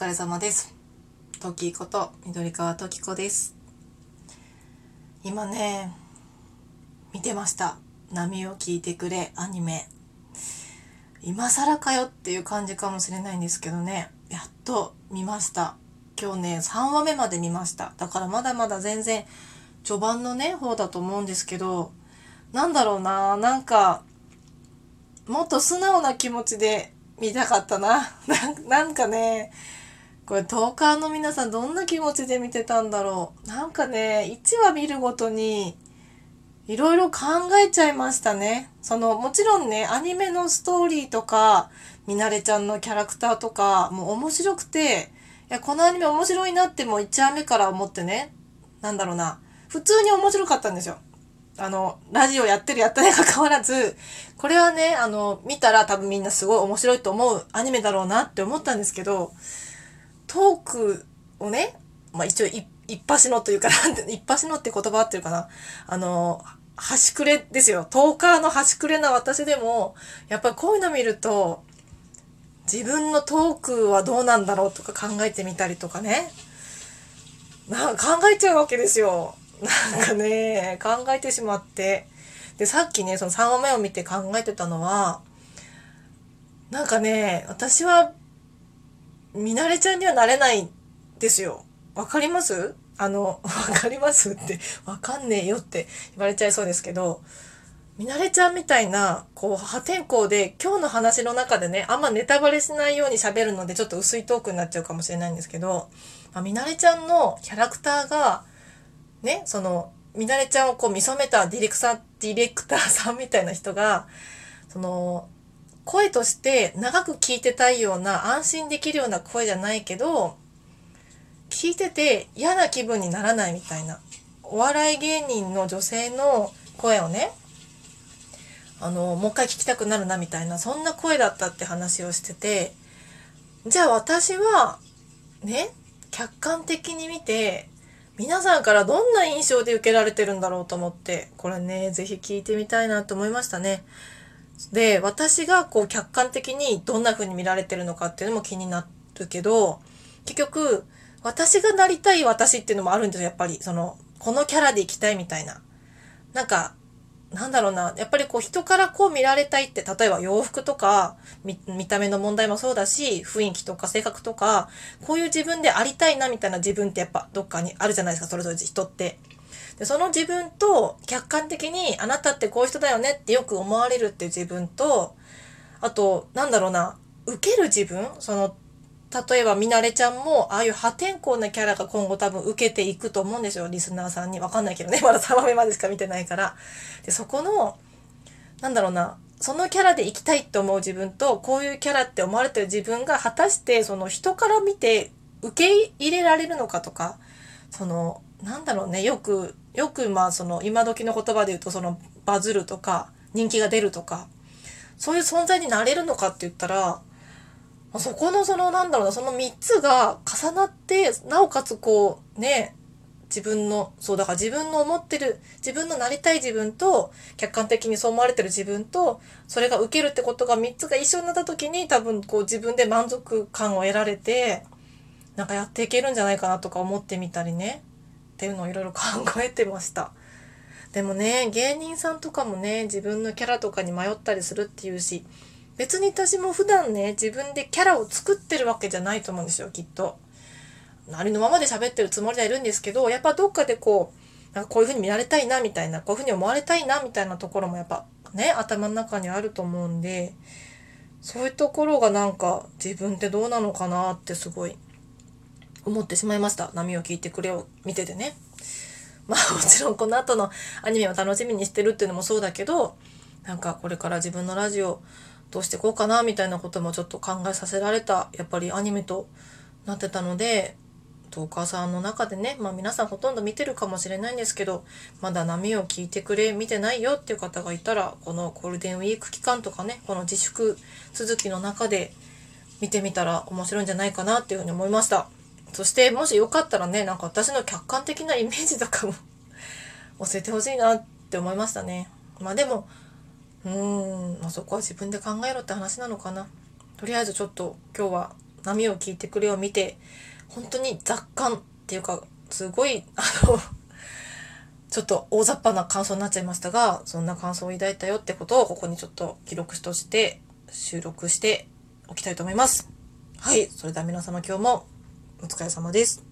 疲れ様です。トキこと緑川トキ子です。今ね、見てました。波を聞いてくれアニメ。今更かよっていう感じかもしれないんですけどね、やっと見ました。今日ね、3話目まで見ました。だからまだまだ全然序盤のね、方だと思うんですけど、なんだろうな、なんか、もっと素直な気持ちで見たかったな。な なんかね、これトーカーの皆さんどんな気持ちで見てたんだろう。なんかね、1話見るごとに、いろいろ考えちゃいましたね。その、もちろんね、アニメのストーリーとか、みなれちゃんのキャラクターとか、もう面白くて、いや、このアニメ面白いなってもう1話目から思ってね、なんだろうな、普通に面白かったんですよ。あの、ラジオやってるやってないか変わらず、これはね、あの、見たら多分みんなすごい面白いと思うアニメだろうなって思ったんですけど、トークをね、まあ一応い一発のというか、なんて、一発のって言葉合ってるかな。あの、端くれですよ。トーカーの端くれな私でも、やっぱこういうの見ると、自分のトークはどうなんだろうとか考えてみたりとかね。なんか考えちゃうわけですよ。なんかね、考えてしまって。で、さっきね、その3話目を見て考えてたのは、なんかね、私は、見慣れちゃんにはなれないですよ。わかります？あの、わかりますって、わかんねえよって言われちゃいそうですけど、見慣れちゃんみたいな、こう、破天荒で、今日の話の中でね、あんまネタバレしないように喋るので、ちょっと薄いトークになっちゃうかもしれないんですけど、まあ、見慣れちゃんのキャラクターが、ね、その、みなれちゃんをこう見初めたディレクター、ディレクターさんみたいな人が、その、声として長く聞いてたいような、安心できるような声じゃないけど、聞いてて嫌な気分にならないみたいな。お笑い芸人の女性の声をね、あの、もう一回聞きたくなるなみたいな、そんな声だったって話をしてて、じゃあ私は、ね、客観的に見て、皆さんからどんな印象で受けられてるんだろうと思って、これね、ぜひ聞いてみたいなと思いましたね。で、私がこう客観的にどんな風に見られてるのかっていうのも気になるけど、結局、私がなりたい私っていうのもあるんですよ、やっぱり。その、このキャラで生きたいみたいな。なんか、なんだろうな。やっぱりこう人からこう見られたいって、例えば洋服とか、見見た目の問題もそうだし、雰囲気とか性格とか、こういう自分でありたいなみたいな自分ってやっぱどっかにあるじゃないですか、それぞれ人って。で、その自分と客観的にあなたってこういう人だよねってよく思われるっていう自分と、あと、なんだろうな、受ける自分その、例えば、みなれちゃんも、ああいう破天荒なキャラが今後多分受けていくと思うんですよ、リスナーさんに。わかんないけどね、まだ3話目までしか見てないから。で、そこの、なんだろうな、そのキャラで生きたいって思う自分と、こういうキャラって思われてる自分が果たして、その人から見て受け入れられるのかとか、その、なんだろうね、よく、よくまあその今時の言葉で言うとそのバズるとか、人気が出るとか、そういう存在になれるのかって言ったら、そこのそのなんだろうな、その3つが重なって、なおかつこうね、自分の、そうだから自分の思ってる、自分のなりたい自分と、客観的にそう思われてる自分と、それが受けるってことが3つが一緒になった時に多分こう自分で満足感を得られて、なんかやっていけるんじゃないかなとか思ってみたりね、っていうのをいろいろ考えてました。でもね、芸人さんとかもね、自分のキャラとかに迷ったりするっていうし、別に私も普段ね、自分でキャラを作ってるわけじゃないと思うんですよ、きっと。ありのままで喋ってるつもりではいるんですけど、やっぱどっかでこう、なんかこういう風に見られたいな、みたいな、こういう風に思われたいな、みたいなところもやっぱね、頭の中にあると思うんで、そういうところがなんか自分ってどうなのかなってすごい思ってしまいました。波を聞いてくれを見ててね。まあもちろんこの後のアニメを楽しみにしてるっていうのもそうだけど、なんかこれから自分のラジオどうしてこうかなみたいなこともちょっと考えさせられたやっぱりアニメとなってたのでトーカーさんの中でねまあ皆さんほとんど見てるかもしれないんですけどまだ波を聞いてくれ見てないよっていう方がいたらこのゴールデンウィーク期間とかねこの自粛続きの中で見てみたら面白いんじゃないかなっていうふうに思いましたそしてもしよかったらねなんか私の客観的なイメージとかも 教えてほしいなって思いましたねまあでもうーん、まあ、そこは自分で考えろって話なのかな。とりあえずちょっと今日は波を聞いてくれを見て本当に雑感っていうかすごいあの ちょっと大雑把な感想になっちゃいましたがそんな感想を抱いたよってことをここにちょっと記録として収録しておきたいと思います。はい、それでは皆様今日もお疲れ様です。